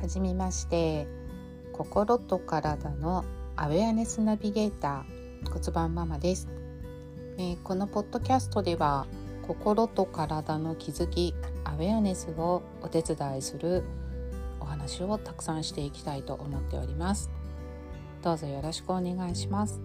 はじめまして心と体のアウェアネスナビゲーター骨盤ママです、えー、このポッドキャストでは心と体の気づきアウェアネスをお手伝いするお話をたくさんしていきたいと思っております。どうぞよろしくお願いします。